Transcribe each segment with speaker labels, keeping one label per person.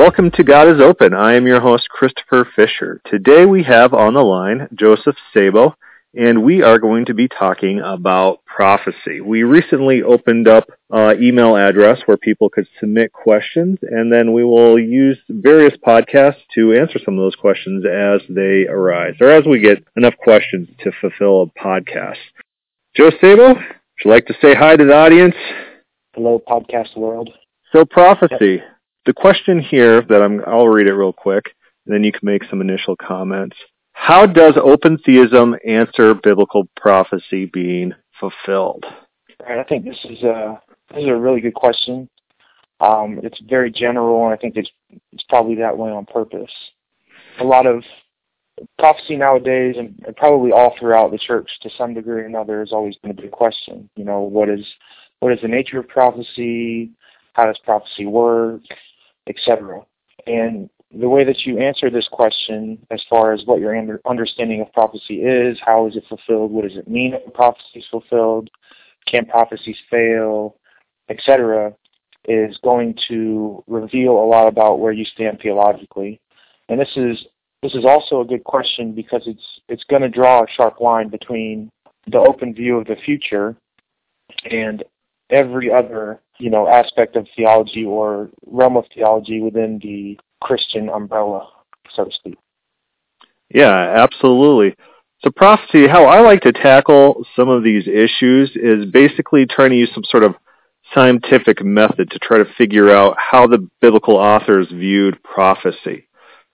Speaker 1: Welcome to God is Open. I am your host, Christopher Fisher. Today we have on the line Joseph Sabo, and we are going to be talking about prophecy. We recently opened up uh, email address where people could submit questions, and then we will use various podcasts to answer some of those questions as they arise, or as we get enough questions to fulfill a podcast. Joe Sabo, would you like to say hi to the audience?
Speaker 2: Hello, podcast world.
Speaker 1: So prophecy. Yep. The question here that I'm, I'll read it real quick, and then you can make some initial comments. How does open theism answer biblical prophecy being fulfilled?
Speaker 2: I think this is a this is a really good question. Um, it's very general, and I think it's it's probably that way on purpose. A lot of prophecy nowadays, and, and probably all throughout the church to some degree or another, has always been a big question. You know, what is what is the nature of prophecy? How does prophecy work? Etc. And the way that you answer this question, as far as what your understanding of prophecy is, how is it fulfilled, what does it mean if prophecy is fulfilled, can prophecies fail, etc., is going to reveal a lot about where you stand theologically. And this is this is also a good question because it's it's going to draw a sharp line between the open view of the future and every other you know aspect of theology or realm of theology within the Christian umbrella, so to speak.
Speaker 1: Yeah, absolutely. So prophecy, how I like to tackle some of these issues is basically trying to use some sort of scientific method to try to figure out how the biblical authors viewed prophecy.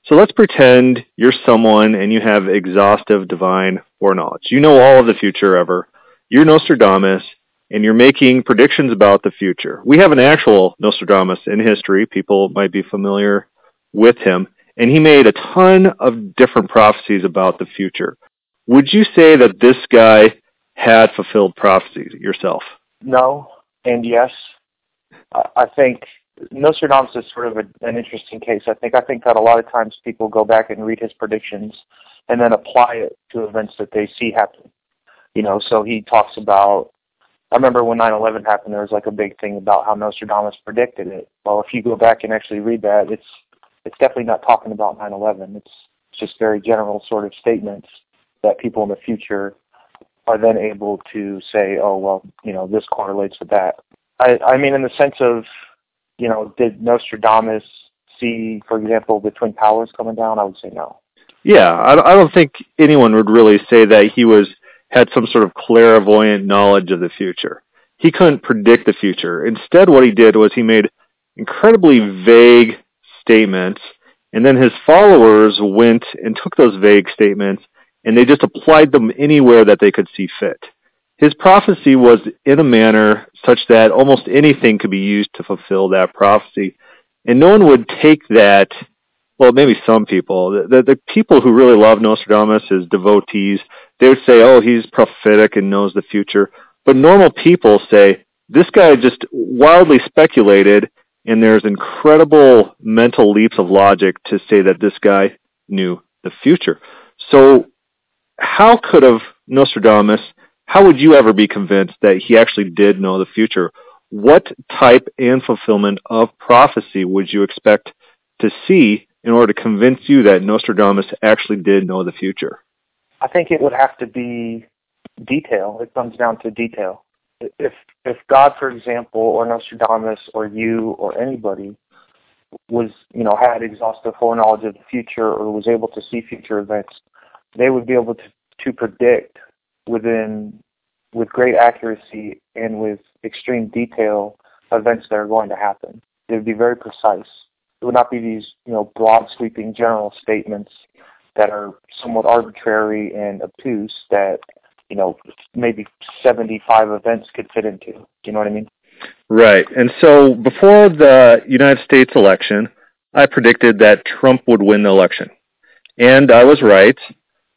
Speaker 1: So let's pretend you're someone and you have exhaustive divine foreknowledge. You know all of the future ever. You're Nostradamus and you're making predictions about the future. We have an actual Nostradamus in history. People might be familiar with him, and he made a ton of different prophecies about the future. Would you say that this guy had fulfilled prophecies yourself?
Speaker 2: No, and yes. I think Nostradamus is sort of a, an interesting case. I think I think that a lot of times people go back and read his predictions and then apply it to events that they see happen. You know, so he talks about I remember when 9/11 happened, there was like a big thing about how Nostradamus predicted it. Well, if you go back and actually read that, it's it's definitely not talking about 9/11. It's just very general sort of statements that people in the future are then able to say, oh well, you know, this correlates with that. I I mean, in the sense of, you know, did Nostradamus see, for example, the twin towers coming down? I would say no.
Speaker 1: Yeah, I, I don't think anyone would really say that he was had some sort of clairvoyant knowledge of the future. He couldn't predict the future. Instead, what he did was he made incredibly vague statements, and then his followers went and took those vague statements and they just applied them anywhere that they could see fit. His prophecy was in a manner such that almost anything could be used to fulfill that prophecy. And no one would take that, well, maybe some people. The, the, the people who really love Nostradamus, his devotees, they would say, oh, he's prophetic and knows the future. But normal people say, this guy just wildly speculated, and there's incredible mental leaps of logic to say that this guy knew the future. So how could have Nostradamus, how would you ever be convinced that he actually did know the future? What type and fulfillment of prophecy would you expect to see in order to convince you that Nostradamus actually did know the future?
Speaker 2: I think it would have to be detail. It comes down to detail. If if God, for example, or Nostradamus, or you, or anybody was, you know, had exhaustive foreknowledge of the future or was able to see future events, they would be able to to predict within with great accuracy and with extreme detail events that are going to happen. It would be very precise. It would not be these, you know, broad sweeping general statements that are somewhat arbitrary and obtuse that you know maybe 75 events could fit into. Do you know what I mean?
Speaker 1: Right. And so before the United States election, I predicted that Trump would win the election. And I was right.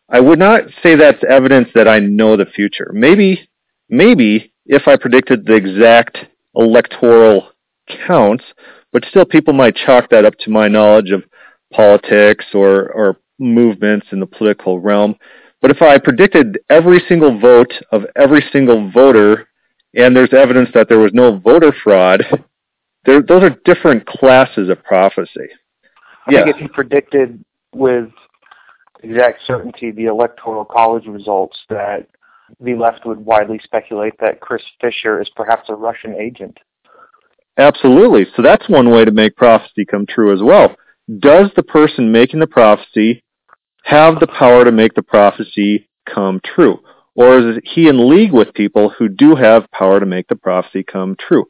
Speaker 1: I would not say that's evidence that I know the future. Maybe maybe if I predicted the exact electoral counts, but still people might chalk that up to my knowledge of politics or, or movements in the political realm. But if I predicted every single vote of every single voter, and there's evidence that there was no voter fraud, there, those are different classes of prophecy.
Speaker 2: I
Speaker 1: Yeah.
Speaker 2: think if he predicted with exact certainty the electoral college results, that the left would widely speculate that Chris Fisher is perhaps a Russian agent.
Speaker 1: Absolutely. So that's one way to make prophecy come true as well. Does the person making the prophecy have the power to make the prophecy come true? Or is he in league with people who do have power to make the prophecy come true?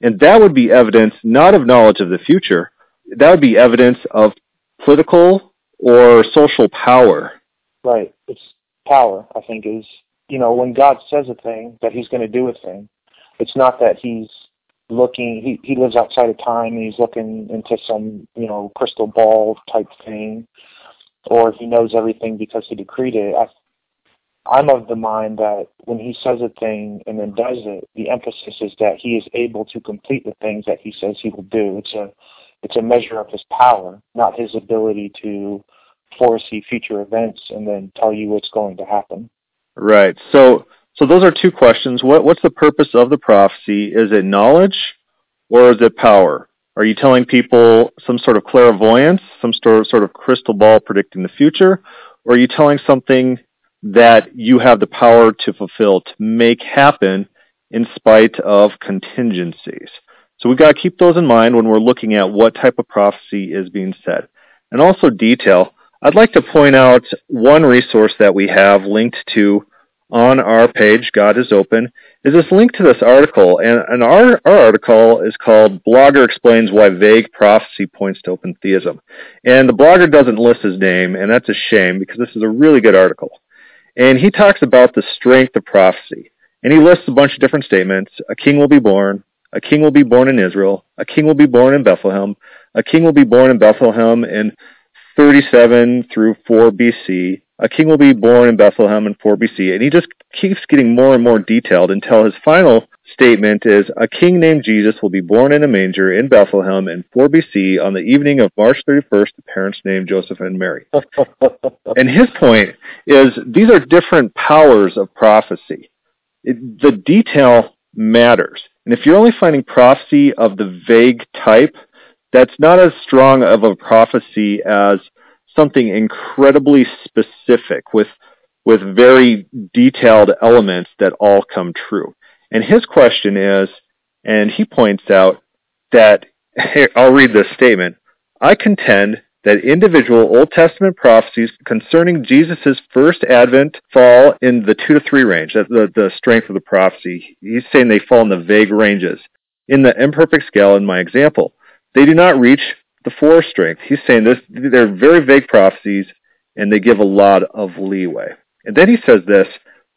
Speaker 1: And that would be evidence not of knowledge of the future, that would be evidence of political or social power.
Speaker 2: Right. It's power, I think, is, you know, when God says a thing, that he's going to do a thing. It's not that he's looking, he, he lives outside of time and he's looking into some, you know, crystal ball type thing, or he knows everything because he decreed it. I, I'm of the mind that when he says a thing and then does it, the emphasis is that he is able to complete the things that he says he will do. It's a it's a measure of his power, not his ability to foresee future events and then tell you what's going to happen.
Speaker 1: Right. So so those are two questions. What what's the purpose of the prophecy? Is it knowledge or is it power? Are you telling people some sort of clairvoyance, some sort of crystal ball predicting the future, or are you telling something that you have the power to fulfill, to make happen in spite of contingencies? So we've got to keep those in mind when we're looking at what type of prophecy is being said. And also detail. I'd like to point out one resource that we have linked to on our page, God is Open, is this link to this article. And, and our, our article is called Blogger Explains Why Vague Prophecy Points to Open Theism. And the blogger doesn't list his name, and that's a shame because this is a really good article. And he talks about the strength of prophecy. And he lists a bunch of different statements. A king will be born. A king will be born in Israel. A king will be born in Bethlehem. A king will be born in Bethlehem in 37 through 4 BC. A king will be born in Bethlehem in 4 BC. And he just keeps getting more and more detailed until his final statement is a king named Jesus will be born in a manger in Bethlehem in 4 BC on the evening of March 31st, the parents named Joseph and Mary. and his point is these are different powers of prophecy. It, the detail matters. And if you're only finding prophecy of the vague type, that's not as strong of a prophecy as something incredibly specific with with very detailed elements that all come true. And his question is, and he points out that I'll read this statement. I contend that individual Old Testament prophecies concerning Jesus' first advent fall in the two to three range. The, the strength of the prophecy. He's saying they fall in the vague ranges. In the imperfect scale in my example, they do not reach the four strength. He's saying this they're very vague prophecies and they give a lot of leeway. And then he says this,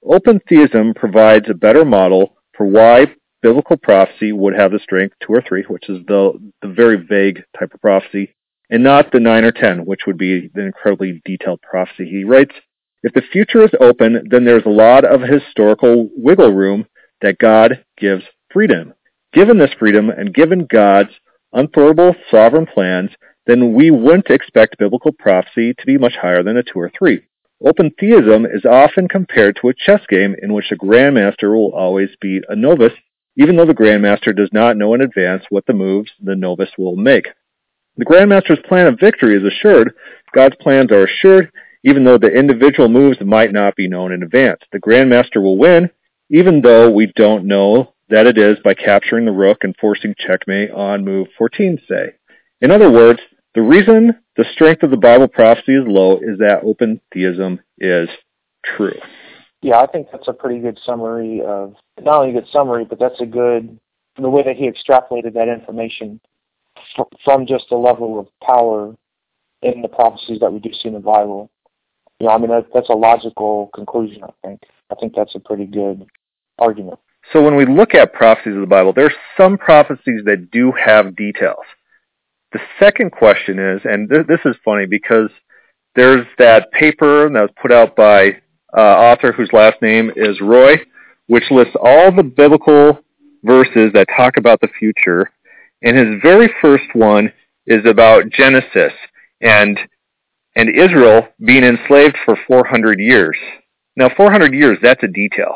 Speaker 1: open theism provides a better model for why biblical prophecy would have the strength two or three, which is the the very vague type of prophecy, and not the nine or ten, which would be the incredibly detailed prophecy. He writes, if the future is open, then there's a lot of historical wiggle room that God gives freedom. Given this freedom and given God's unthwartable sovereign plans, then we wouldn't expect biblical prophecy to be much higher than a two or three. Open theism is often compared to a chess game in which a grandmaster will always beat a novice, even though the grandmaster does not know in advance what the moves the novice will make. The grandmaster's plan of victory is assured. God's plans are assured, even though the individual moves might not be known in advance. The grandmaster will win, even though we don't know that it is by capturing the rook and forcing checkmate on move 14, say. In other words, the reason the strength of the Bible prophecy is low is that open theism is true.
Speaker 2: Yeah, I think that's a pretty good summary of not only a good summary, but that's a good the way that he extrapolated that information from just the level of power in the prophecies that we do see in the Bible. You know, I mean that, that's a logical conclusion. I think. I think that's a pretty good argument.
Speaker 1: So when we look at prophecies of the Bible, there are some prophecies that do have details. The second question is, and th- this is funny because there's that paper that was put out by uh, author whose last name is Roy, which lists all the biblical verses that talk about the future. And his very first one is about Genesis and and Israel being enslaved for 400 years. Now, 400 years, that's a detail.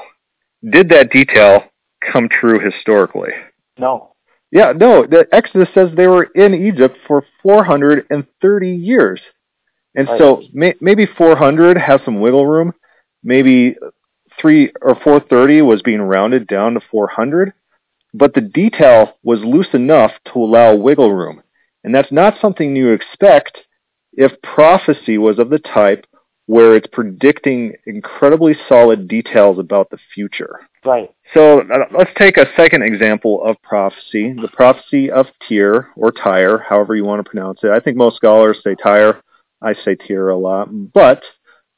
Speaker 1: Did that detail come true historically?
Speaker 2: No.
Speaker 1: Yeah, no, the Exodus says they were in Egypt for 430 years. And right. so may, maybe 400 has some wiggle room. Maybe 3 or 430 was being rounded down to 400. But the detail was loose enough to allow wiggle room. And that's not something you expect if prophecy was of the type where it's predicting incredibly solid details about the future.
Speaker 2: Right.
Speaker 1: So uh, let's take a second example of prophecy, the prophecy of Tyre or Tyre, however you want to pronounce it. I think most scholars say Tyre. I say Tyre a lot. But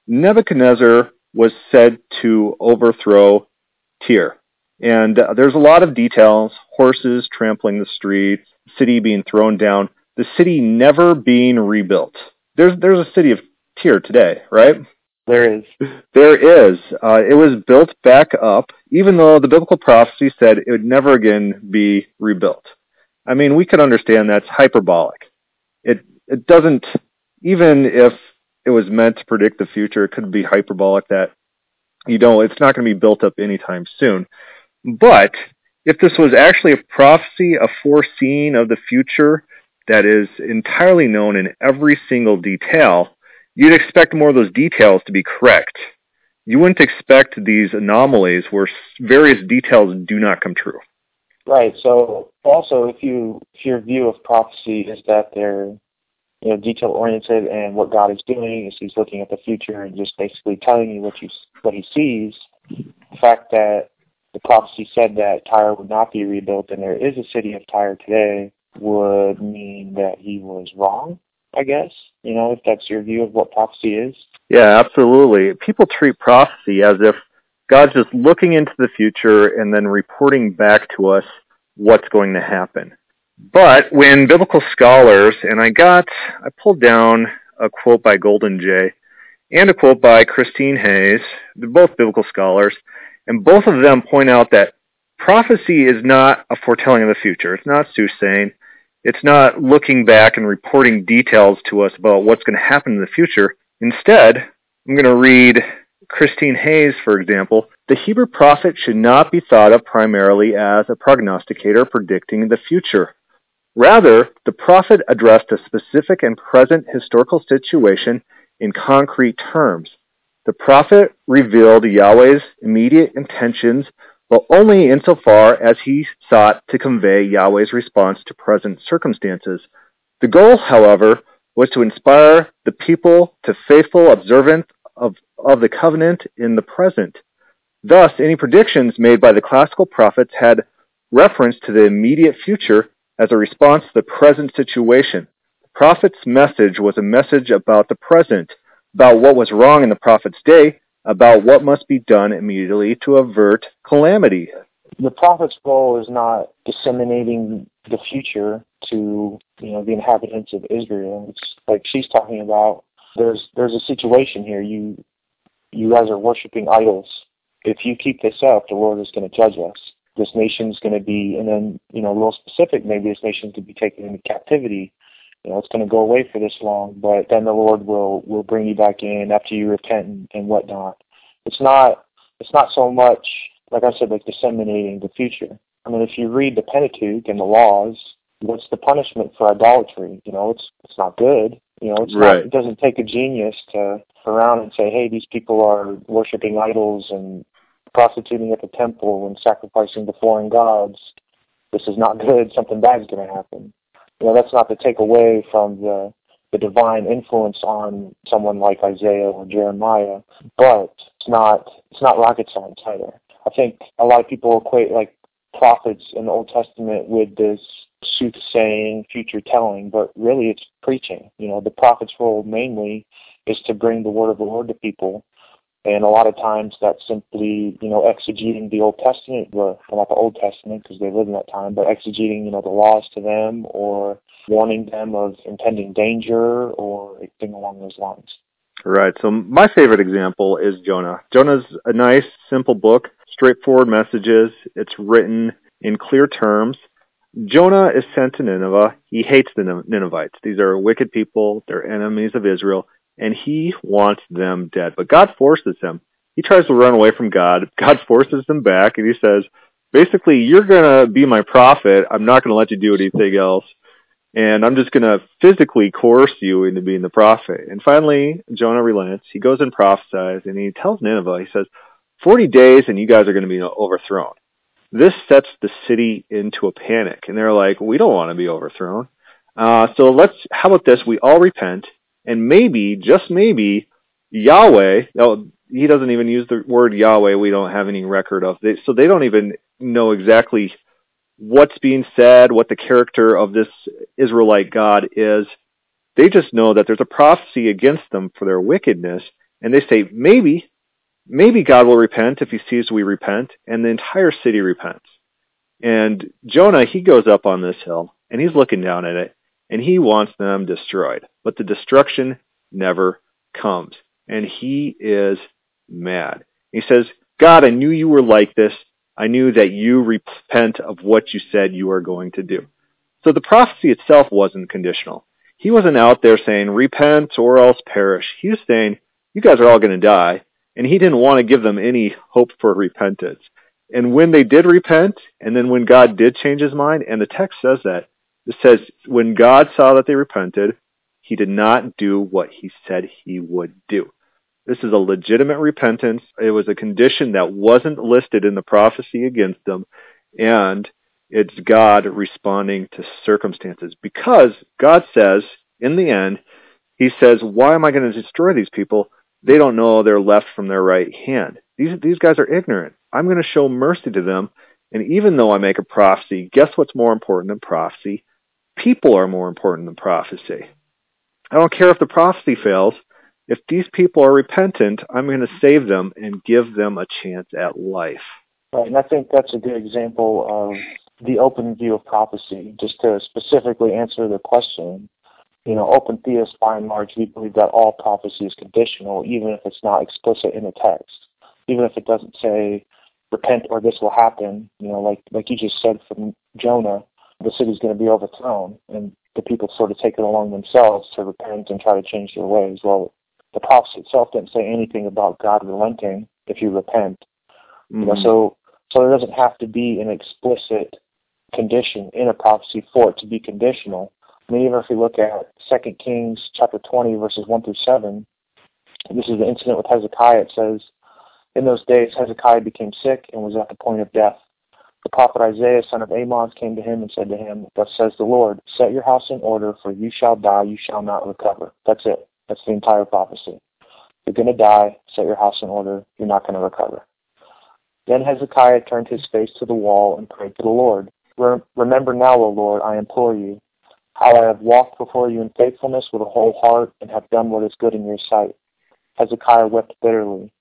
Speaker 1: Nebuchadnezzar was said to overthrow Tyre. And uh, there's a lot of details, horses trampling the streets, city being thrown down, the city never being rebuilt. There's there's a city of Tyre today, right?
Speaker 2: There is.
Speaker 1: There is. Uh, it was built back up, even though the biblical prophecy said it would never again be rebuilt. I mean, we could understand that's hyperbolic. It it doesn't even if it was meant to predict the future, it could be hyperbolic that you know it's not going to be built up anytime soon. But if this was actually a prophecy, a foreseeing of the future that is entirely known in every single detail, you'd expect more of those details to be correct. You wouldn't expect these anomalies where various details do not come true.
Speaker 2: Right. So also, if you if your view of prophecy is that they're you know detail oriented and what God is doing is He's looking at the future and just basically telling you what you what He sees, the fact that the prophecy said that Tyre would not be rebuilt and there is a city of Tyre today would mean that he was wrong, I guess, you know, if that's your view of what prophecy is.
Speaker 1: Yeah, absolutely. People treat prophecy as if God's just looking into the future and then reporting back to us what's going to happen. But when biblical scholars, and I got, I pulled down a quote by Goldingay and a quote by Christine Hayes, they're both biblical scholars, and both of them point out that prophecy is not a foretelling of the future. It's not soothsaying. It's not looking back and reporting details to us about what's going to happen in the future. Instead, I'm going to read Christine Hayes, for example. The Hebrew prophet should not be thought of primarily as a prognosticator predicting the future. Rather, the prophet addressed a specific and present historical situation in concrete terms. The prophet revealed Yahweh's immediate intentions but only insofar as he sought to convey Yahweh's response to present circumstances. The goal, however, was to inspire the people to faithful observance of, of the covenant in the present. Thus, any predictions made by the classical prophets had reference to the immediate future as a response to the present situation. The prophet's message was a message about the present, about what was wrong in the prophet's day, about what must be done immediately to avert calamity.
Speaker 2: The prophet's goal is not disseminating the future to you know the inhabitants of Israel. It's like she's talking about. There's there's a situation here. You you guys are worshiping idols. If you keep this up, the Lord is going to judge us. This nation's going to be, and then you know, a little specific. Maybe this nation's going to be taken into captivity you know, it's going to go away for this long, but then the Lord will will bring you back in after you repent and, and whatnot. It's not it's not so much like I said, like disseminating the future. I mean, if you read the Pentateuch and the laws, what's the punishment for idolatry? You know, it's it's not good. You know, it's
Speaker 1: right.
Speaker 2: not, it doesn't take a genius to around and say, hey, these people are worshiping idols and prostituting at the temple and sacrificing to foreign gods. This is not good. Something bad is going to happen. You know, that's not to take away from the the divine influence on someone like Isaiah or Jeremiah, but it's not it's not rocket science either. I think a lot of people equate like prophets in the Old Testament with this soothsaying, future telling, but really it's preaching. You know, the prophet's role mainly is to bring the word of the Lord to people and a lot of times that's simply, you know, exegeting the Old Testament, well, not the Old Testament because they lived in that time, but exegeting, you know, the laws to them or warning them of impending danger or anything along those lines.
Speaker 1: Right. So my favorite example is Jonah. Jonah's a nice, simple book, straightforward messages. It's written in clear terms. Jonah is sent to Nineveh. He hates the Ninevites. These are wicked people. They're enemies of Israel and he wants them dead. But God forces him. He tries to run away from God. God forces him back, and he says, Basically, you're going to be my prophet. I'm not going to let you do anything else. And I'm just going to physically coerce you into being the prophet. And finally, Jonah relents. He goes and prophesies, and he tells Nineveh, he says, 40 days and you guys are going to be overthrown. This sets the city into a panic. And they're like, we don't want to be overthrown. Uh, so let's, how about this? We all repent and maybe, just maybe, Yahweh, no, he doesn't even use the word Yahweh. We don't have any record of it. So they don't even know exactly what's being said, what the character of this Israelite God is. They just know that there's a prophecy against them for their wickedness. And they say, maybe, maybe God will repent if he sees we repent. And the entire city repents. And Jonah, he goes up on this hill and he's looking down at it and he wants them destroyed. But the destruction never comes. And he is mad. He says, God, I knew you were like this. I knew that you repent of what you said you are going to do. So the prophecy itself wasn't conditional. He wasn't out there saying, repent or else perish. He was saying, you guys are all going to die. And he didn't want to give them any hope for repentance. And when they did repent, and then when God did change his mind, and the text says that, it says, when God saw that they repented, he did not do what he said he would do. This is a legitimate repentance. It was a condition that wasn't listed in the prophecy against them, and it's God responding to circumstances. Because God says, in the end, He says, why am I going to destroy these people? They don't know their left from their right hand. These, these guys are ignorant. I'm going to show mercy to them. And even though I make a prophecy, guess what's more important than prophecy? People are more important than prophecy. I don't care if the prophecy fails if these people are repentant, I'm going to save them and give them a chance at life.
Speaker 2: Right, and I think that's a good example of the open view of prophecy. Just to specifically answer the question, you know, open theists by and large, we believe that all prophecy is conditional, even if it's not explicit in the text. Even if it doesn't say, repent or this will happen, you know, like, like you just said from Jonah, the city's going to be overthrown, and the people sort of take it along themselves to repent and try to change their ways. Well, the prophecy itself didn't say anything about God relenting if you repent. Mm-hmm. You know, mm-hmm. so so there doesn't have to be an explicit condition in a prophecy for it to be conditional. I mean, even if we look at Second Kings chapter 20, verses 1 through 7, this is the incident with Hezekiah. It says, In those days Hezekiah became sick and was at the point of death. The prophet Isaiah, son of Amoz, came to him and said to him, Thus says the Lord, Set your house in order, for you shall die, you shall not recover. That's it. That's the entire prophecy. You're going to die. Set your house in order. You're not going to recover. Then Hezekiah turned his face to the wall and prayed to the Lord. Remember now, O Lord, I implore you, how I have walked before you in faithfulness with a whole heart and have done what is good in your sight. Hezekiah wept bitterly.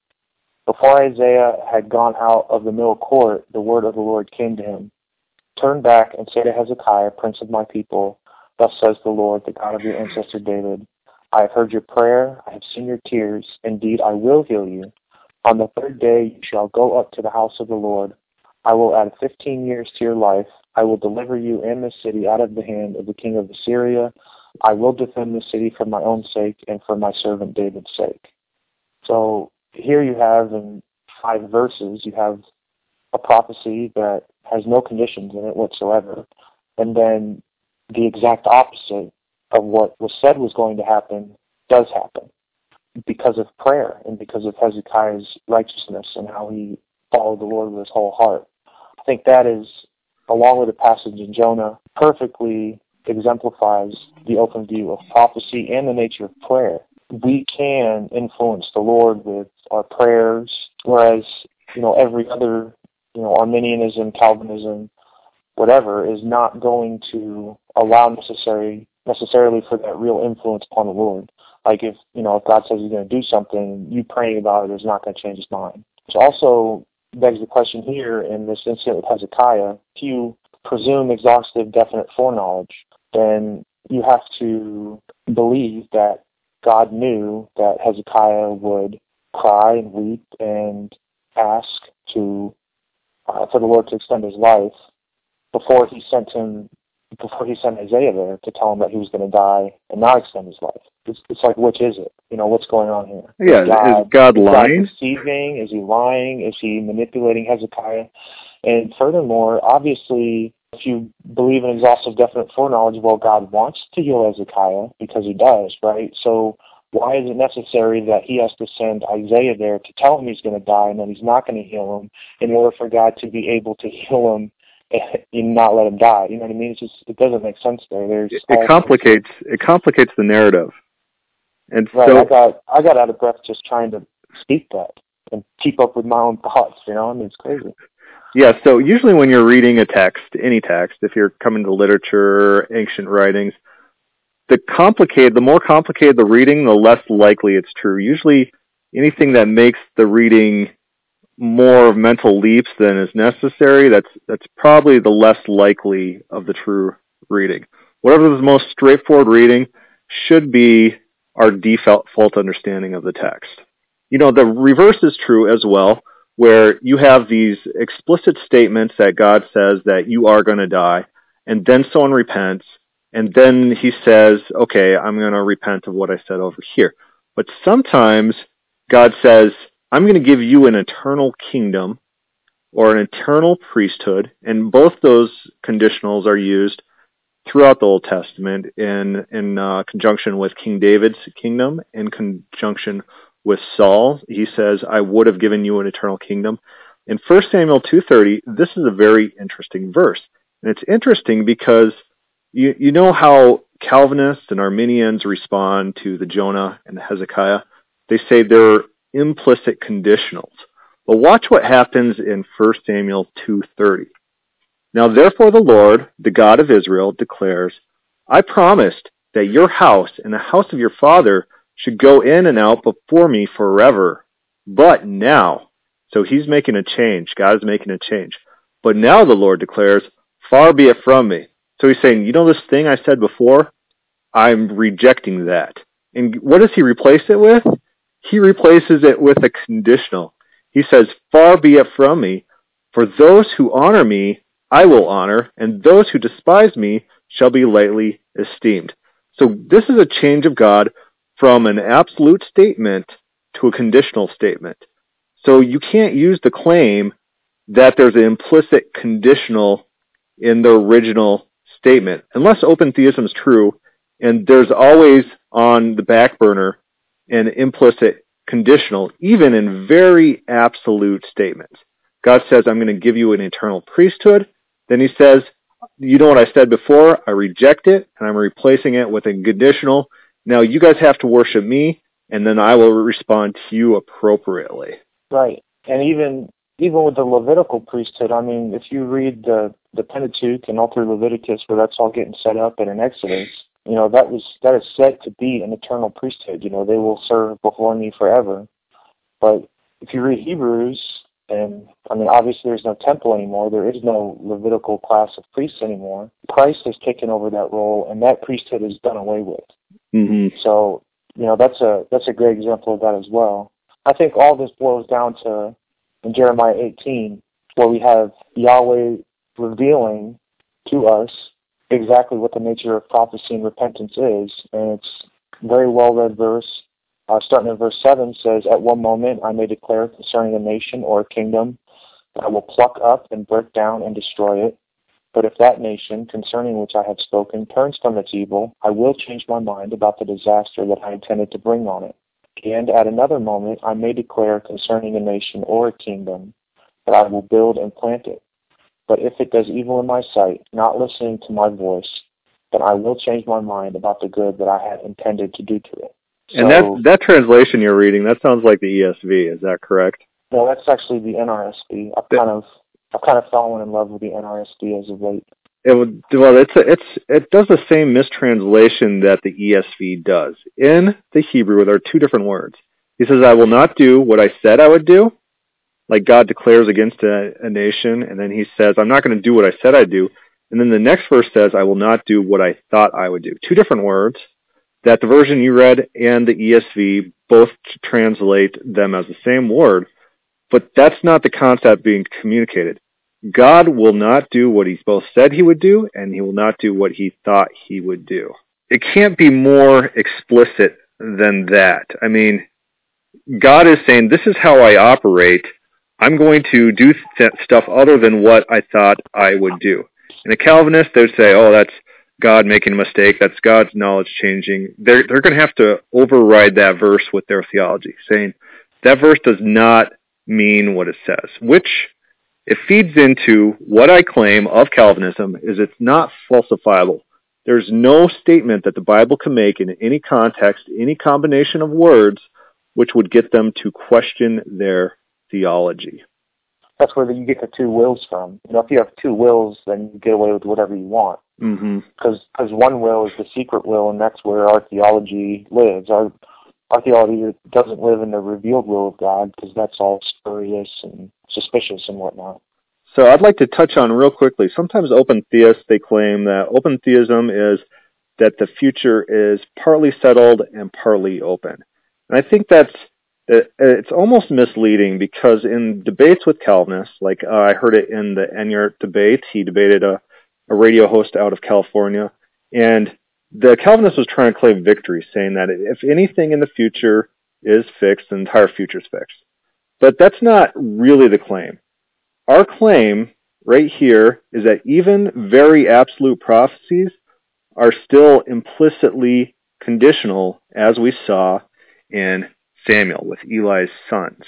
Speaker 2: Before Isaiah had gone out of the middle court, the word of the Lord came to him. Turn back and say to Hezekiah, prince of my people, Thus says the Lord, the God of your ancestor David, I have heard your prayer. I have seen your tears. Indeed, I will heal you. On the third day you shall go up to the house of the Lord. I will add fifteen years to your life. I will deliver you and this city out of the hand of the king of Assyria. I will defend the city for my own sake and for my servant David's sake. So here you have in five verses, you have a prophecy that has no conditions in it whatsoever. And then the exact opposite of what was said was going to happen does happen because of prayer and because of Hezekiah's righteousness and how he followed the Lord with his whole heart. I think that is, along with the passage in Jonah, perfectly exemplifies the open view of prophecy and the nature of prayer. We can influence the Lord with our prayers, whereas, you know, every other, you know, Arminianism, Calvinism, whatever, is not going to allow necessary necessarily for that real influence upon the Lord. Like if you know if God says He's going to do something, you praying about it is not going to change His mind. Which also begs the question here in this incident with Hezekiah: if you presume exhaustive, definite foreknowledge, then you have to believe that God knew that Hezekiah would cry and weep and ask to uh, for the Lord to extend his life before he sent him before he sent Isaiah there to tell him that he was going to die and not extend his life. It's, it's like, which is it? You know, what's going on here?
Speaker 1: Yeah, is God, is God lying?
Speaker 2: Is God deceiving? Is he lying? Is he manipulating Hezekiah? And furthermore, obviously, if you believe in exhaustive, definite foreknowledge, well, God wants to heal Hezekiah because he does, right? So why is it necessary that he has to send Isaiah there to tell him he's going to die and that he's not going to heal him in order for God to be able to heal him and not let him die? You know what I mean? It's just it doesn't make sense there. There's
Speaker 1: it, it complicates it complicates the narrative. And
Speaker 2: right,
Speaker 1: so
Speaker 2: I got I got out of breath just trying to speak that and keep up with my own thoughts. You know, I mean it's crazy.
Speaker 1: Yeah, so usually when you're reading a text, any text, if you're coming to literature, ancient writings, the complicated, the more complicated the reading, the less likely it's true. Usually, anything that makes the reading more of mental leaps than is necessary, that's that's probably the less likely of the true reading. Whatever is the most straightforward reading should be our default understanding of the text. You know, the reverse is true as well, where you have these explicit statements that God says that you are going to die, and then someone repents, and then he says, okay, I'm going to repent of what I said over here. But sometimes God says, I'm going to give you an eternal kingdom or an eternal priesthood, and both those conditionals are used throughout the Old Testament in in uh, conjunction with King David's kingdom, in conjunction with Saul. He says, "I would have given you an eternal kingdom." In 1 Samuel 2:30, this is a very interesting verse, and it's interesting because you, you know how Calvinists and Arminians respond to the Jonah and the Hezekiah? They say they're implicit conditionals. But watch what happens in 1 Samuel 2.30. Now therefore the Lord, the God of Israel, declares, I promised that your house and the house of your father should go in and out before me forever. But now, so he's making a change. God is making a change. But now the Lord declares, far be it from me. So he's saying, you know this thing I said before? I'm rejecting that. And what does he replace it with? He replaces it with a conditional. He says, far be it from me, for those who honor me, I will honor, and those who despise me shall be lightly esteemed. So this is a change of God from an absolute statement to a conditional statement. So you can't use the claim that there's an implicit conditional in the original statement, unless open theism is true, and there's always on the back burner an implicit conditional, even in very absolute statements. God says, I'm going to give you an eternal priesthood. Then he says, you know what I said before? I reject it, and I'm replacing it with a conditional. Now you guys have to worship me, and then I will respond to you appropriately.
Speaker 2: Right. And even even with the Levitical priesthood, I mean, if you read the the Pentateuch and all through Leviticus, where that's all getting set up, and in Exodus, you know, that was that is set to be an eternal priesthood. You know, they will serve before me forever. But if you read Hebrews, and I mean, obviously there's no temple anymore. There is no Levitical class of priests anymore. Christ has taken over that role, and that priesthood is done away with.
Speaker 1: Mm-hmm.
Speaker 2: So, you know, that's a that's a great example of that as well. I think all this boils down to in Jeremiah 18, where we have Yahweh revealing to us exactly what the nature of prophecy and repentance is. And it's very well read verse. Uh, starting in verse 7 says, At one moment I may declare concerning a nation or a kingdom that I will pluck up and break down and destroy it. But if that nation, concerning which I have spoken, turns from its evil, I will change my mind about the disaster that I intended to bring on it. And at another moment I may declare concerning a nation or a kingdom that I will build and plant it. But if it does evil in my sight, not listening to my voice, then I will change my mind about the good that I had intended to do to it.
Speaker 1: And that that translation you're reading, that sounds like the ESV. Is that correct?
Speaker 2: No, that's actually the NRSV. I've kind of I've kind of fallen in love with the NRSV as of late.
Speaker 1: It would, well, it's a, it's it does the same mistranslation that the ESV does. In the Hebrew, there are two different words. He says, "I will not do what I said I would do," like God declares against a, a nation, and then He says, "I'm not going to do what I said I'd do." And then the next verse says, "I will not do what I thought I would do." Two different words that the version you read and the ESV both translate them as the same word, but that's not the concept being communicated. God will not do what he both said he would do, and he will not do what he thought he would do. It can't be more explicit than that. I mean, God is saying, this is how I operate. I'm going to do th- stuff other than what I thought I would do. And a Calvinist, they'd say, oh, that's God making a mistake. That's God's knowledge changing. They're, they're going to have to override that verse with their theology, saying that verse does not mean what it says, which it feeds into what I claim of Calvinism is it's not falsifiable. There's no statement that the Bible can make in any context, any combination of words, which would get them to question their theology.
Speaker 2: That's where you get the two wills from. You know, if you have two wills, then you get away with whatever you want. Because
Speaker 1: mm-hmm.
Speaker 2: one will is the secret will, and that's where our theology lives. Our our theology doesn't live in the revealed will of God because that's all spurious and suspicious and whatnot.
Speaker 1: So I'd like to touch on real quickly. Sometimes open theists they claim that open theism is that the future is partly settled and partly open. And I think that's it's almost misleading because in debates with Calvinists, like uh, I heard it in the Enyart debate, he debated a, a radio host out of California, and the Calvinist was trying to claim victory, saying that if anything in the future is fixed, the entire future is fixed. But that's not really the claim. Our claim right here is that even very absolute prophecies are still implicitly conditional, as we saw in Samuel with Eli's sons.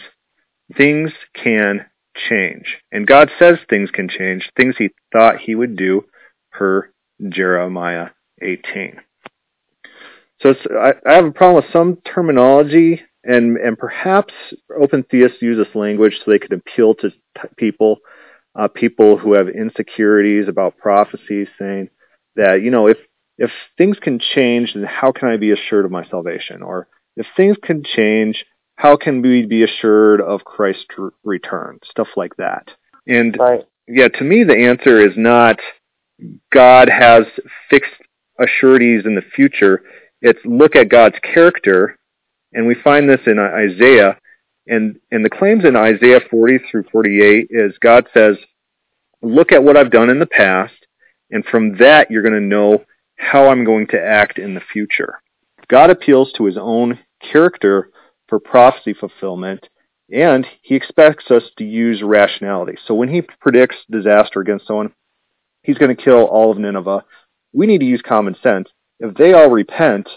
Speaker 1: Things can change. And God says things can change, things he thought he would do per Jeremiah 18. So I, I have a problem with some terminology, and, and perhaps open theists use this language so they could appeal to t- people, uh, people who have insecurities about prophecies, saying that, you know, if, if things can change, then how can I be assured of my salvation? Or if things can change, how can we be assured of Christ's return? Stuff like that. And
Speaker 2: right.
Speaker 1: yeah, to me, the answer is not God has fixed assurities in the future. It's look at God's character, and we find this in Isaiah. And, and the claims in Isaiah 40 through 48 is God says, look at what I've done in the past, and from that you're going to know how I'm going to act in the future. God appeals to his own character for prophecy fulfillment, and he expects us to use rationality. So when he predicts disaster against someone, he's going to kill all of Nineveh. We need to use common sense. If they all repent,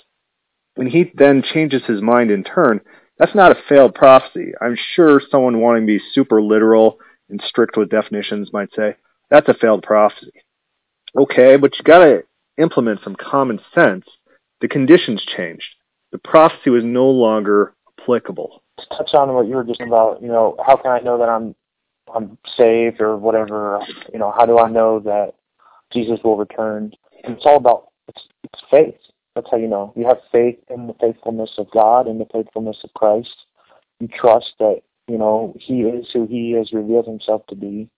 Speaker 1: when he then changes his mind in turn, that's not a failed prophecy. I'm sure someone wanting to be super literal and strict with definitions might say, that's a failed prophecy. Okay, but you gotta implement some common sense. The conditions changed the prophecy was no longer applicable.
Speaker 2: To touch on what you were just about, you know, how can I know that I'm I'm saved or whatever? You know, how do I know that Jesus will return? It's all about it's, it's faith. That's how you know. You have faith in the faithfulness of God and the faithfulness of Christ. You trust that you know He is who He has revealed Himself to be,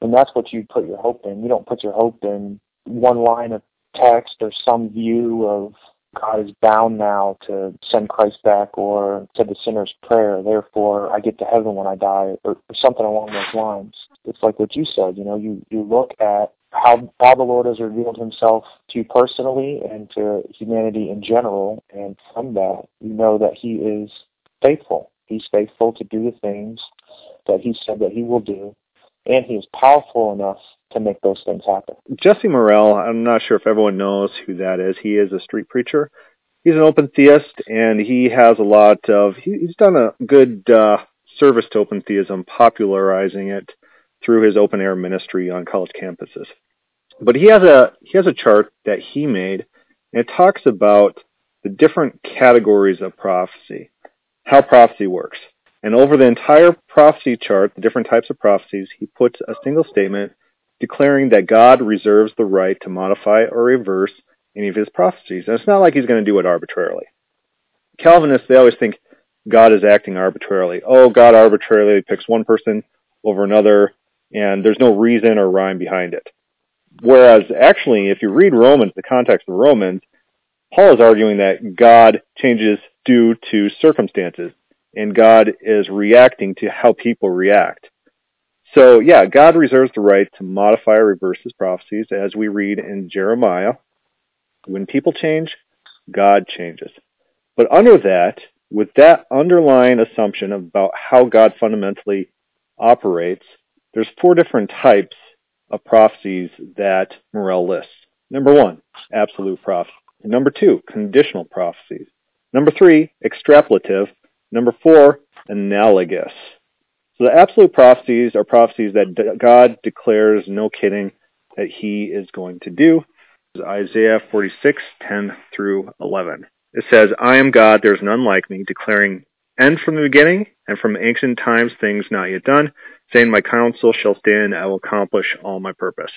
Speaker 2: and that's what you put your hope in. You don't put your hope in one line of text or some view of God is bound now to send Christ back or to the sinner's prayer. Therefore, I get to heaven when I die or, or something along those lines. It's like what you said, you know, you, you look at how, how the Lord has revealed himself to you personally and to humanity in general. And from that, you know that he is faithful. He's faithful to do the things that he said that he will do. And he is powerful enough to make those things happen.
Speaker 1: Jesse Morrell, I'm not sure if everyone knows who that is. He is a street preacher. He's an open theist, and he has a lot of. He's done a good uh, service to open theism, popularizing it through his open air ministry on college campuses. But he has a he has a chart that he made, and it talks about the different categories of prophecy, how prophecy works. And over the entire prophecy chart, the different types of prophecies, he puts a single statement declaring that God reserves the right to modify or reverse any of his prophecies. And it's not like he's going to do it arbitrarily. Calvinists, they always think God is acting arbitrarily. Oh, God arbitrarily picks one person over another, and there's no reason or rhyme behind it. Whereas, actually, if you read Romans, the context of Romans, Paul is arguing that God changes due to circumstances, and God is reacting to how people react. So yeah, God reserves the right to modify or reverse his prophecies as we read in Jeremiah. When people change, God changes. But under that, with that underlying assumption about how God fundamentally operates, there's four different types of prophecies that Morel lists. Number one, absolute prophecy. Number two, conditional prophecies. Number three, extrapolative. Number four, analogous. So the absolute prophecies are prophecies that God declares, no kidding, that he is going to do. Isaiah 46, 10 through 11. It says, I am God, there is none like me, declaring end from the beginning and from ancient times things not yet done, saying, My counsel shall stand, I will accomplish all my purpose.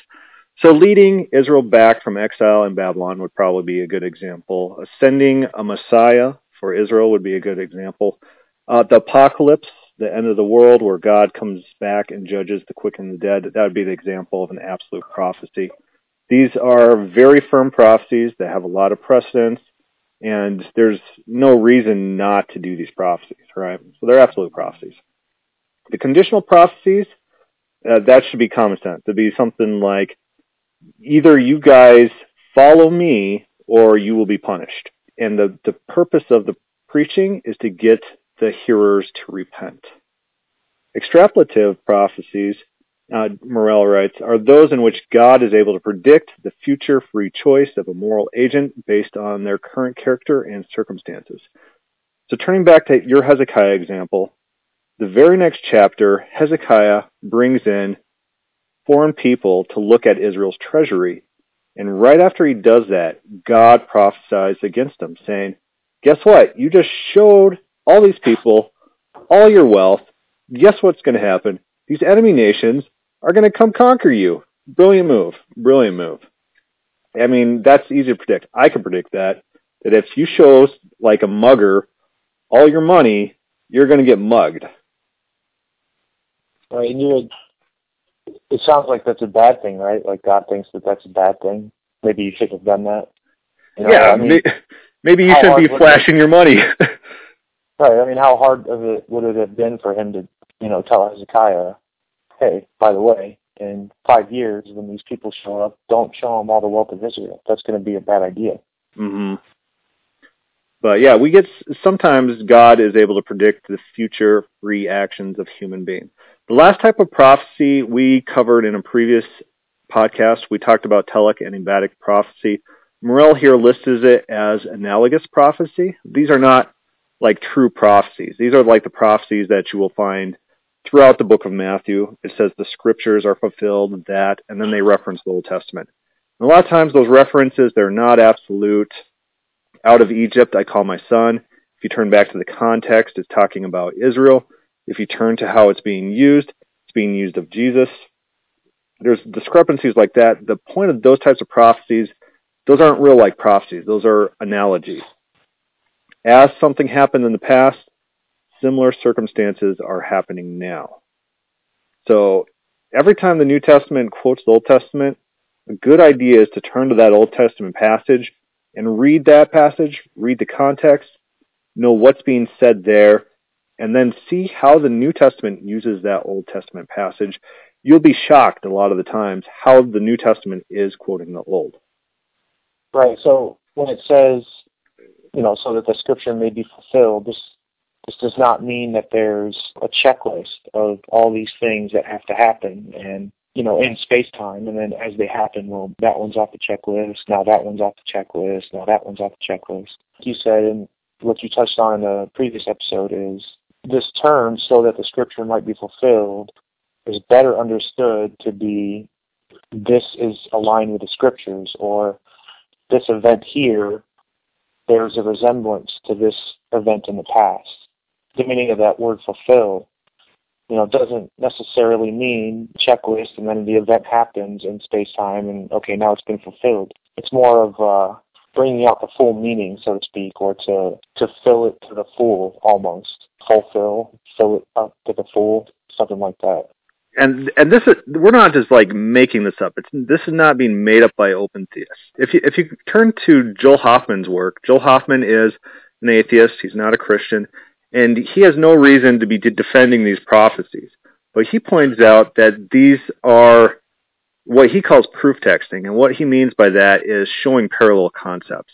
Speaker 1: So leading Israel back from exile in Babylon would probably be a good example. Ascending a Messiah for Israel would be a good example. Uh, the apocalypse, the end of the world where God comes back and judges the quick and the dead, that would be the example of an absolute prophecy. These are very firm prophecies that have a lot of precedence, and there's no reason not to do these prophecies, right? So they're absolute prophecies. The conditional prophecies, uh, that should be common sense. It'd be something like, either you guys follow me or you will be punished. And the, the purpose of the preaching is to get the hearers to repent. Extrapolative prophecies, uh, Morel writes, are those in which God is able to predict the future free choice of a moral agent based on their current character and circumstances. So turning back to your Hezekiah example, the very next chapter, Hezekiah brings in foreign people to look at Israel's treasury. And right after he does that, God prophesies against him, saying, Guess what? You just showed all these people all your wealth. Guess what's going to happen? These enemy nations are going to come conquer you. Brilliant move. Brilliant move. I mean, that's easy to predict. I can predict that. That if you show like a mugger all your money, you're going to get mugged.
Speaker 2: Right, and you would it sounds like that's a bad thing, right? Like God thinks that that's a bad thing. Maybe you should have done that.
Speaker 1: You know, yeah, I mean, maybe you shouldn't be flashing your money.
Speaker 2: right. I mean, how hard of it would it have been for him to, you know, tell Hezekiah, hey, by the way, in five years when these people show up, don't show them all the wealth of Israel. That's going to be a bad idea.
Speaker 1: Mm-hmm. But yeah, we get sometimes God is able to predict the future reactions of human beings. The last type of prophecy we covered in a previous podcast, we talked about telic and ecbatic prophecy. Morel here lists it as analogous prophecy. These are not like true prophecies. These are like the prophecies that you will find throughout the book of Matthew. It says the scriptures are fulfilled, that, and then they reference the Old Testament. And a lot of times those references, they're not absolute. Out of Egypt I call my son. If you turn back to the context, it's talking about Israel. If you turn to how it's being used, it's being used of Jesus. There's discrepancies like that. The point of those types of prophecies, those aren't real like prophecies. Those are analogies. As something happened in the past, similar circumstances are happening now. So every time the New Testament quotes the Old Testament, a good idea is to turn to that Old Testament passage and read that passage, read the context, know what's being said there, and then see how the New Testament uses that Old Testament passage, you'll be shocked a lot of the times how the New Testament is quoting the Old.
Speaker 2: Right. So when it says, you know, so that the scripture may be fulfilled, this this does not mean that there's a checklist of all these things that have to happen and you know, in space time, and then as they happen, well, that one's off the checklist. Now that one's off the checklist. Now that one's off the checklist. You said, and what you touched on in the previous episode is this term, so that the scripture might be fulfilled, is better understood to be this is aligned with the scriptures, or this event here bears a resemblance to this event in the past. The meaning of that word fulfill, you know, doesn't necessarily mean checklist and then the event happens in space time and okay, now it's been fulfilled. It's more of uh, bringing out the full meaning, so to speak, or to to fill it to the full almost fulfill, fill it up to the full, something like that.
Speaker 1: And and this is we're not just like making this up. It's this is not being made up by open theists. If you if you turn to Joel Hoffman's work, Joel Hoffman is an atheist. He's not a Christian, and he has no reason to be defending these prophecies. But he points out that these are what he calls proof texting, and what he means by that is showing parallel concepts.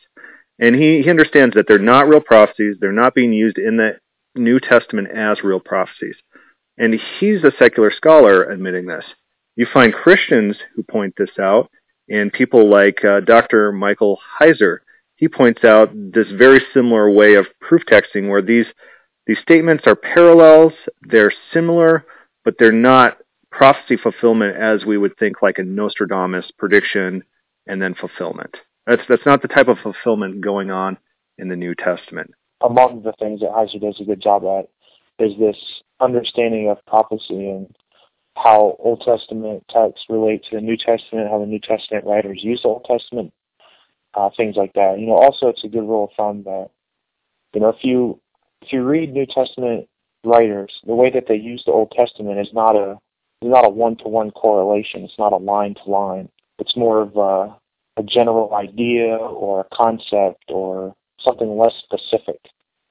Speaker 1: And he, he understands that they're not real prophecies, they're not being used in the New Testament as real prophecies. And he's a secular scholar admitting this. You find Christians who point this out, and people like uh, Dr. Michael Heiser. He points out this very similar way of proof texting where these these statements are parallels, they're similar, but they're not prophecy fulfillment as we would think like a Nostradamus prediction and then fulfillment. That's that's not the type of fulfillment going on in the New Testament.
Speaker 2: Among the things that Heiser does a good job at is this understanding of prophecy and how Old Testament texts relate to the New Testament, how the New Testament writers use the Old Testament, uh, things like that. You know, also it's a good rule of thumb that you know if you if you read New Testament writers, the way that they use the Old Testament is not a not a one to one correlation. It's not a line to line. It's more of a, a general idea or a concept or something less specific.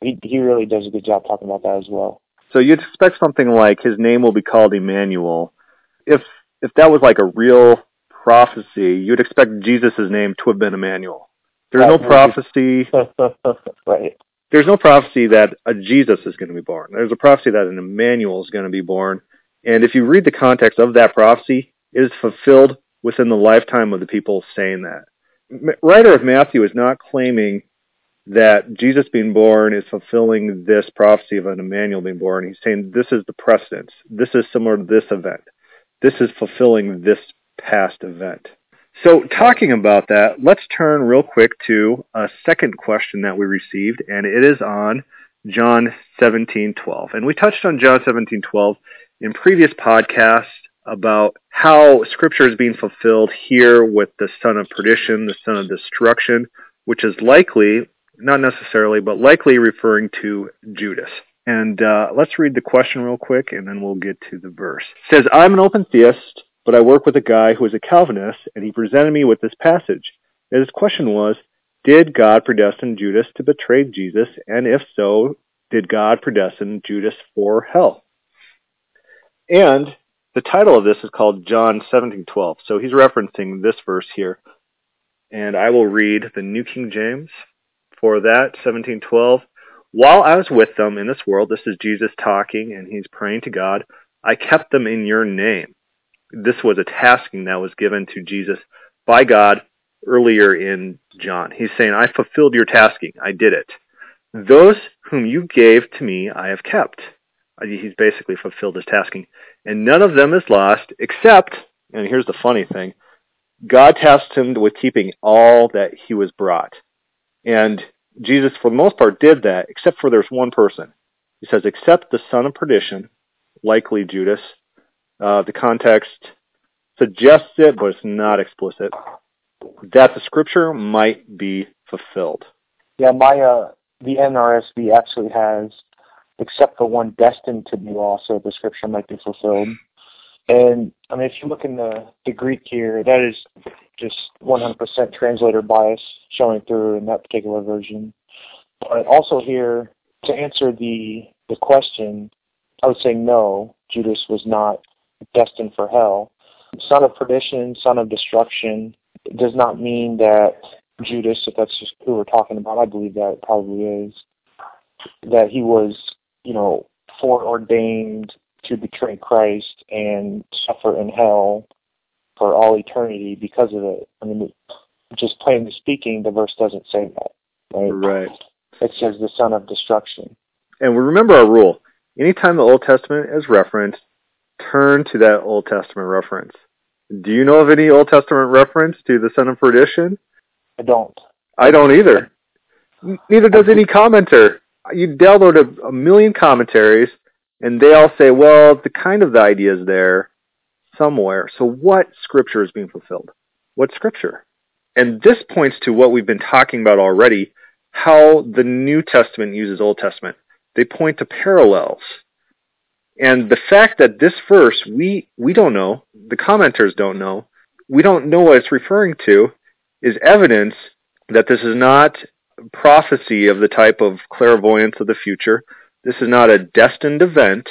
Speaker 2: He he really does a good job talking about that as well.
Speaker 1: So you'd expect something like his name will be called Emmanuel. If if that was like a real prophecy, you'd expect Jesus' name to have been Emmanuel. There's no prophecy.
Speaker 2: right.
Speaker 1: There's no prophecy that a Jesus is going to be born. There's a prophecy that an Emmanuel is going to be born. And if you read the context of that prophecy, it is fulfilled within the lifetime of the people saying that. Writer of Matthew is not claiming that Jesus being born is fulfilling this prophecy of an Emmanuel being born. He's saying this is the precedence. This is similar to this event. This is fulfilling this past event. So talking about that, let's turn real quick to a second question that we received, and it is on John 17:12. And we touched on John 17:12 in previous podcasts about how scripture is being fulfilled here with the son of perdition, the son of destruction, which is likely not necessarily, but likely referring to Judas. And uh, let's read the question real quick, and then we'll get to the verse. It says, I'm an open theist, but I work with a guy who is a Calvinist, and he presented me with this passage. And his question was, did God predestine Judas to betray Jesus? And if so, did God predestine Judas for hell? And the title of this is called John 17:12. So he's referencing this verse here. And I will read the New King James for that, 1712. While I was with them in this world, this is Jesus talking, and he's praying to God, I kept them in your name. This was a tasking that was given to Jesus by God earlier in John. He's saying, I fulfilled your tasking. I did it. Those whom you gave to me, I have kept. He's basically fulfilled his tasking. And none of them is lost except, and here's the funny thing, God tasked him with keeping all that he was brought. And Jesus, for the most part, did that, except for there's one person. He says, except the son of perdition, likely Judas. Uh, the context suggests it, but it's not explicit. That the scripture might be fulfilled.
Speaker 2: Yeah, my uh, the NRSV actually has, except for one destined to be lost, so the scripture might be fulfilled. And I mean, if you look in the, the Greek here, that is just 100% translator bias showing through in that particular version. But also here, to answer the the question, I would say no, Judas was not destined for hell. Son of perdition, son of destruction, does not mean that Judas, if that's just who we're talking about, I believe that it probably is, that he was, you know, foreordained to betray Christ and suffer in hell for all eternity because of it. I mean, just plainly speaking, the verse doesn't say that. Right.
Speaker 1: Right.
Speaker 2: It says the son of destruction.
Speaker 1: And we remember our rule. Anytime the Old Testament is referenced, turn to that Old Testament reference. Do you know of any Old Testament reference to the son of perdition?
Speaker 2: I don't.
Speaker 1: I don't either. Neither does any commenter. You download a, a million commentaries, and they all say, well, the kind of the idea is there somewhere. So what scripture is being fulfilled? What scripture? And this points to what we've been talking about already, how the New Testament uses Old Testament. They point to parallels. And the fact that this verse, we, we don't know, the commenters don't know, we don't know what it's referring to, is evidence that this is not prophecy of the type of clairvoyance of the future. This is not a destined event.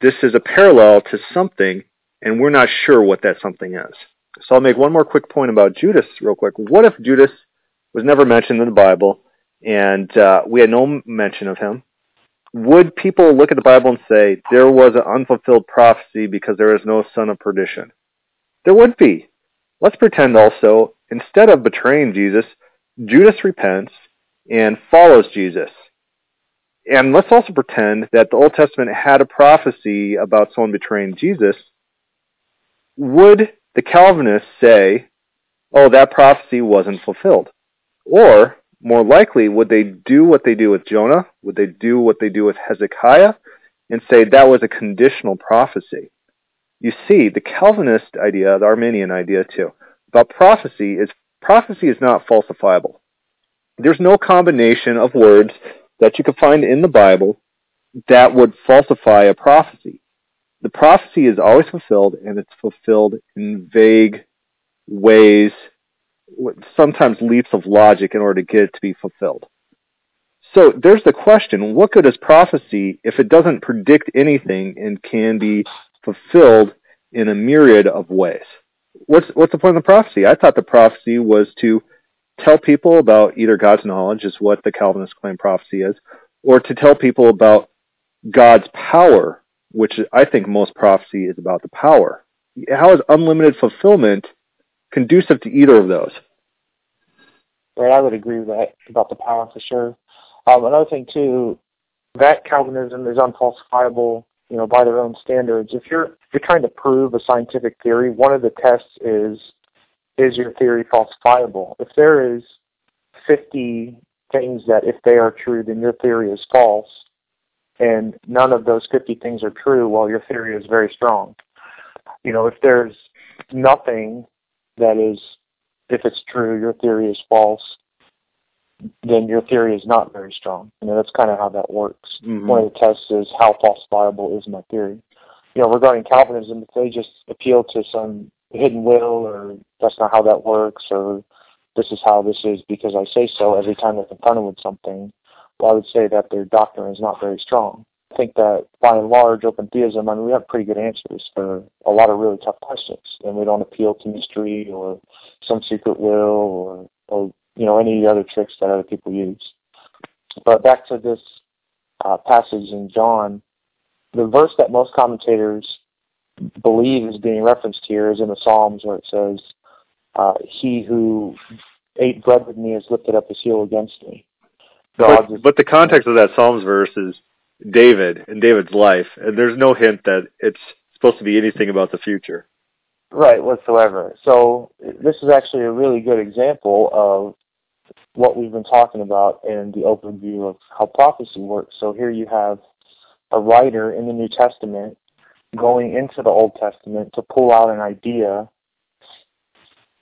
Speaker 1: This is a parallel to something and we're not sure what that something is. So I'll make one more quick point about Judas real quick. What if Judas was never mentioned in the Bible and uh, we had no mention of him? would people look at the Bible and say there was an unfulfilled prophecy because there is no son of perdition? There would be. Let's pretend also, instead of betraying Jesus, Judas repents and follows Jesus. And let's also pretend that the Old Testament had a prophecy about someone betraying Jesus. Would the Calvinists say, oh, that prophecy wasn't fulfilled? Or, more likely, would they do what they do with Jonah? Would they do what they do with Hezekiah and say that was a conditional prophecy? You see, the Calvinist idea, the Arminian idea too, about prophecy is prophecy is not falsifiable. There's no combination of words that you could find in the Bible that would falsify a prophecy. The prophecy is always fulfilled, and it's fulfilled in vague ways, sometimes leaps of logic in order to get it to be fulfilled. So there's the question, what good is prophecy if it doesn't predict anything and can be fulfilled in a myriad of ways? What's, what's the point of the prophecy? I thought the prophecy was to tell people about either God's knowledge, is what the Calvinists claim prophecy is, or to tell people about God's power, which I think most prophecy is about the power. How is unlimited fulfillment conducive to either of those?
Speaker 2: Right, I would agree with that about the power for sure. Um, another thing too, that Calvinism is unfalsifiable, you know, by their own standards. If you're if you're trying to prove a scientific theory, one of the tests is is your theory falsifiable? If there is 50 things that if they are true, then your theory is false, and none of those 50 things are true, well, your theory is very strong. You know, if there's nothing that is, if it's true, your theory is false, then your theory is not very strong. You know, that's kind of how that works. Mm-hmm. One of the tests is how falsifiable is my theory. You know, regarding Calvinism, if they just appeal to some hidden will or that's not how that works or this is how this is because I say so every time they're confronted with something, well, I would say that their doctrine is not very strong. I think that by and large, open theism, I mean, we have pretty good answers for a lot of really tough questions, and we don't appeal to mystery or some secret will or, or you know, any other tricks that other people use. But back to this uh, passage in John, the verse that most commentators believe is being referenced here is in the Psalms where it says, uh, "He who ate bread with me has lifted up his heel against me."
Speaker 1: But, is, but the context of that Psalms verse is David and David's life, and there's no hint that it's supposed to be anything about the future.
Speaker 2: Right, whatsoever. So this is actually a really good example of what we've been talking about in the open view of how prophecy works. So here you have a writer in the New Testament going into the Old Testament to pull out an idea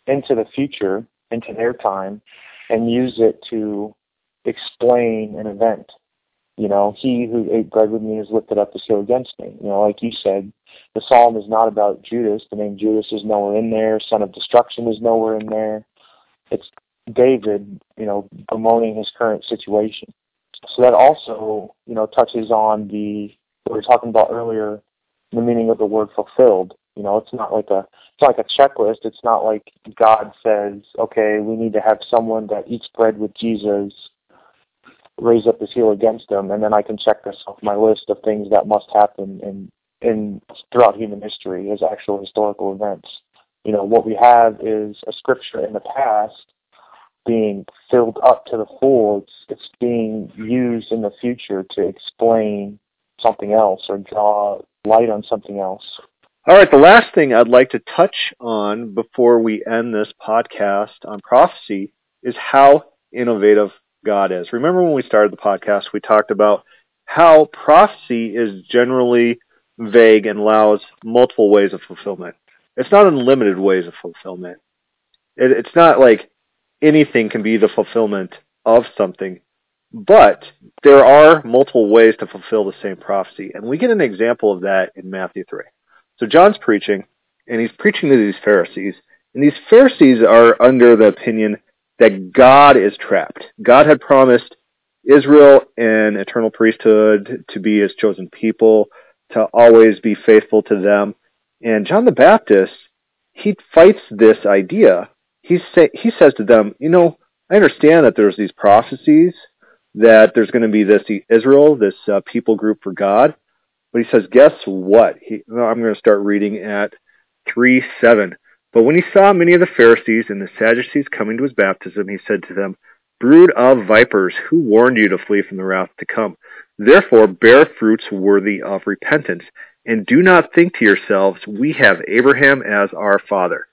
Speaker 2: into the future, into their time, and use it to explain an event. You know, he who ate bread with me has lifted up his heel against me. You know, like you said, the psalm is not about Judas. The name Judas is nowhere in there. Son of destruction is nowhere in there. It's David, you know, bemoaning his current situation. So that also, you know, touches on the what we were talking about earlier, the meaning of the word fulfilled. You know, it's not like a it's not like a checklist. It's not like God says, okay, we need to have someone that eats bread with Jesus raise up his heel against them, and then I can check this off my list of things that must happen in in throughout human history as actual historical events. You know, what we have is a scripture in the past being filled up to the full. It's it's being used in the future to explain something else or draw light on something else.
Speaker 1: All right, the last thing I'd like to touch on before we end this podcast on prophecy is how innovative God is. Remember when we started the podcast, we talked about how prophecy is generally vague and allows multiple ways of fulfillment. It's not unlimited ways of fulfillment. It, it's not like anything can be the fulfillment of something. But there are multiple ways to fulfill the same prophecy, and we get an example of that in Matthew 3. So John's preaching, and he's preaching to these Pharisees, and these Pharisees are under the opinion that God is trapped. God had promised Israel an eternal priesthood to be his chosen people, to always be faithful to them. And John the Baptist, he fights this idea. He, say, he says to them, you know, I understand that there's these prophecies that there's going to be this Israel, this uh, people group for God. But he says, guess what? He, I'm going to start reading at 3 7. But when he saw many of the Pharisees and the Sadducees coming to his baptism, he said to them, Brood of vipers, who warned you to flee from the wrath to come? Therefore bear fruits worthy of repentance, and do not think to yourselves, We have Abraham as our father.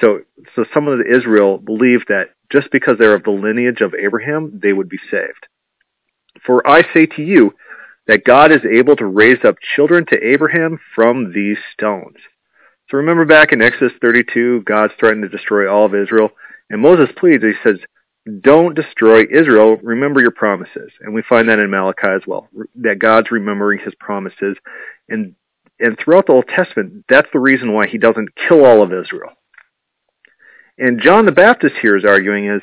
Speaker 1: So, so some of the Israel believed that just because they're of the lineage of Abraham, they would be saved. For I say to you that God is able to raise up children to Abraham from these stones. So remember back in Exodus 32, God's threatened to destroy all of Israel, and Moses pleads, he says, don't destroy Israel, remember your promises. And we find that in Malachi as well, that God's remembering his promises. And, and throughout the Old Testament, that's the reason why he doesn't kill all of Israel. And John the Baptist here is arguing is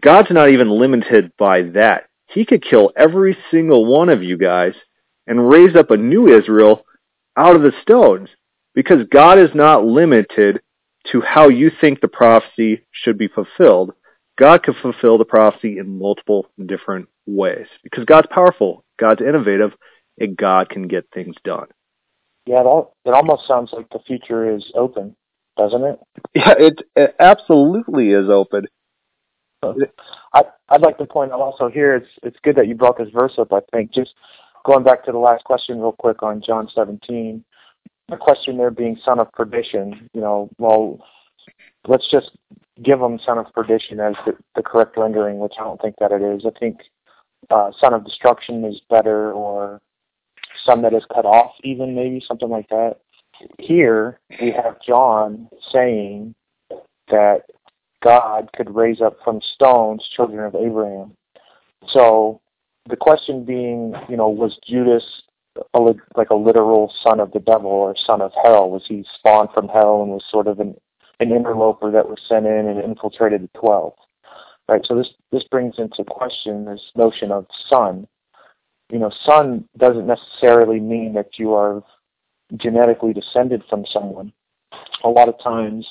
Speaker 1: God's not even limited by that. He could kill every single one of you guys and raise up a new Israel out of the stones because God is not limited to how you think the prophecy should be fulfilled. God can fulfill the prophecy in multiple different ways because God's powerful, God's innovative, and God can get things done.
Speaker 2: Yeah, it, almost sounds like the future is open doesn't it?
Speaker 1: Yeah, it, it absolutely is open.
Speaker 2: I, I'd like to point out also here, it's it's good that you brought this verse up. I think just going back to the last question real quick on John 17, the question there being son of perdition. You know, well, let's just give them son of perdition as the, the correct rendering, which I don't think that it is. I think uh, son of destruction is better, or son that is cut off, even maybe something like that here we have John saying that God could raise up from stones children of Abraham. So the question being, you know, was Judas a, like a literal son of the devil or son of hell? Was he spawned from hell and was sort of an, an interloper that was sent in and infiltrated the twelve? Right. So this this brings into question this notion of son. You know, son doesn't necessarily mean that you are genetically descended from someone. A lot of times,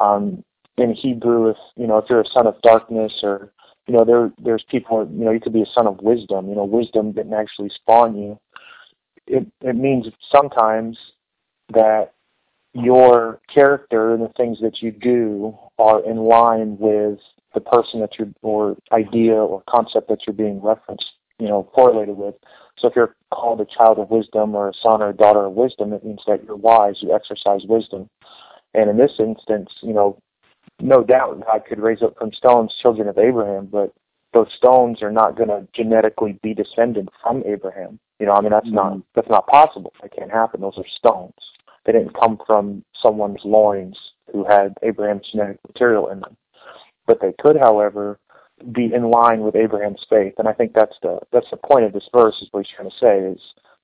Speaker 2: um, in Hebrew, if you know if you're a son of darkness or you know there there's people you know you could be a son of wisdom. You know, wisdom didn't actually spawn you. It it means sometimes that your character and the things that you do are in line with the person that you're or idea or concept that you're being referenced, you know, correlated with. So if you're called a child of wisdom or a son or a daughter of wisdom, it means that you're wise, you exercise wisdom. And in this instance, you know, no doubt God could raise up from stones children of Abraham, but those stones are not going to genetically be descended from Abraham. You know, I mean that's mm-hmm. not that's not possible. That can't happen. Those are stones. They didn't come from someone's loins who had Abraham's genetic material in them. But they could, however, be in line with Abraham's faith. And I think that's the that's the point of this verse is what he's trying to say is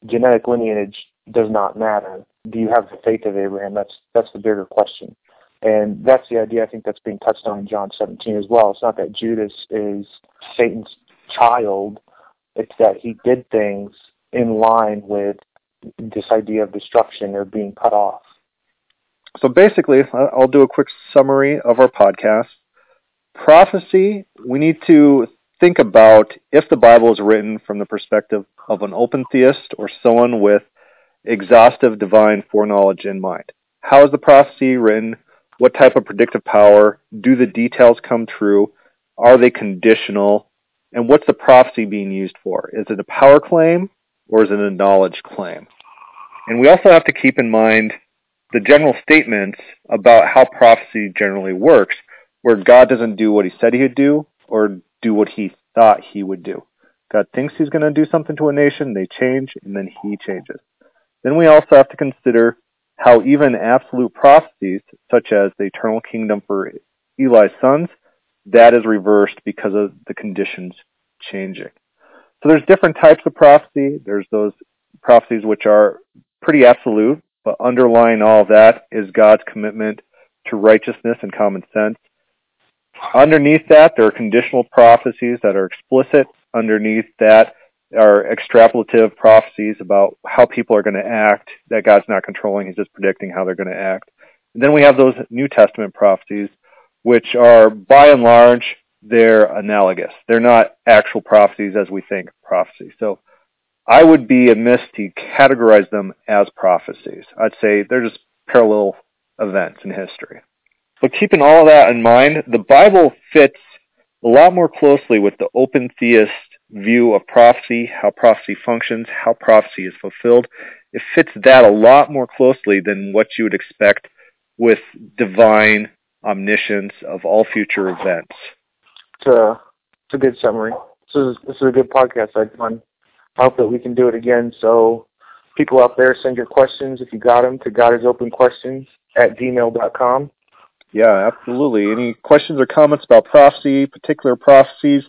Speaker 2: genetic lineage does not matter. Do you have the faith of Abraham? That's that's the bigger question. And that's the idea I think that's being touched on in John 17 as well. It's not that Judas is Satan's child. It's that he did things in line with this idea of destruction or being cut off.
Speaker 1: So basically, I'll do a quick summary of our podcast prophecy, we need to think about if the Bible is written from the perspective of an open theist or someone with exhaustive divine foreknowledge in mind. How is the prophecy written? What type of predictive power? Do the details come true? Are they conditional? And what's the prophecy being used for? Is it a power claim or is it a knowledge claim? And we also have to keep in mind the general statements about how prophecy generally works where God doesn't do what he said he would do or do what he thought he would do. God thinks he's going to do something to a nation, they change, and then he changes. Then we also have to consider how even absolute prophecies, such as the eternal kingdom for Eli's sons, that is reversed because of the conditions changing. So there's different types of prophecy. There's those prophecies which are pretty absolute, but underlying all that is God's commitment to righteousness and common sense. Underneath that, there are conditional prophecies that are explicit. Underneath that are extrapolative prophecies about how people are going to act that God's not controlling. He's just predicting how they're going to act. And then we have those New Testament prophecies, which are by and large they're analogous. They're not actual prophecies as we think prophecy. So I would be amiss to categorize them as prophecies. I'd say they're just parallel events in history. But keeping all of that in mind, the Bible fits a lot more closely with the open theist view of prophecy, how prophecy functions, how prophecy is fulfilled. It fits that a lot more closely than what you would expect with divine omniscience of all future events.
Speaker 2: It's a, it's a good summary. This is, this is a good podcast. I. Hope that we can do it again. So people out there, send your questions if you got them to God is open questions at gmail.com.
Speaker 1: Yeah, absolutely. Any questions or comments about prophecy, particular prophecies,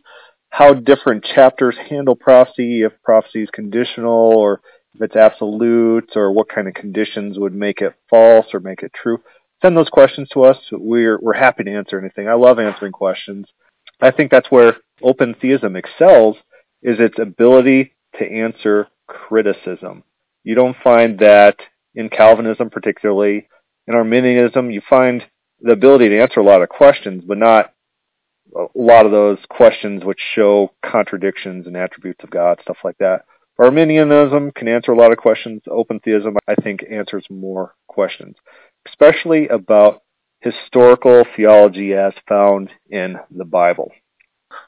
Speaker 1: how different chapters handle prophecy, if prophecy is conditional or if it's absolute, or what kind of conditions would make it false or make it true. Send those questions to us. We're we're happy to answer anything. I love answering questions. I think that's where open theism excels is its ability to answer criticism. You don't find that in Calvinism particularly. In Arminianism, you find the ability to answer a lot of questions, but not a lot of those questions which show contradictions and attributes of God, stuff like that. Arminianism can answer a lot of questions. Open theism, I think, answers more questions, especially about historical theology as found in the Bible.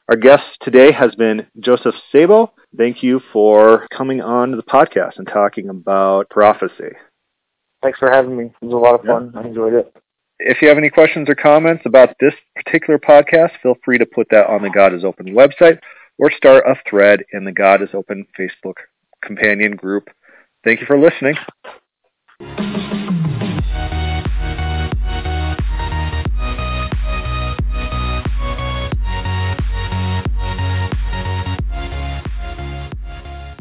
Speaker 1: Our guest today has been Joseph Sabo. Thank you for coming on to the podcast and talking about prophecy.
Speaker 2: Thanks for having me. It was a lot of fun. Yeah. I enjoyed it.
Speaker 1: If you have any questions or comments about this particular podcast, feel free to put that on the God is Open website or start a thread in the God is Open Facebook companion group. Thank you for listening.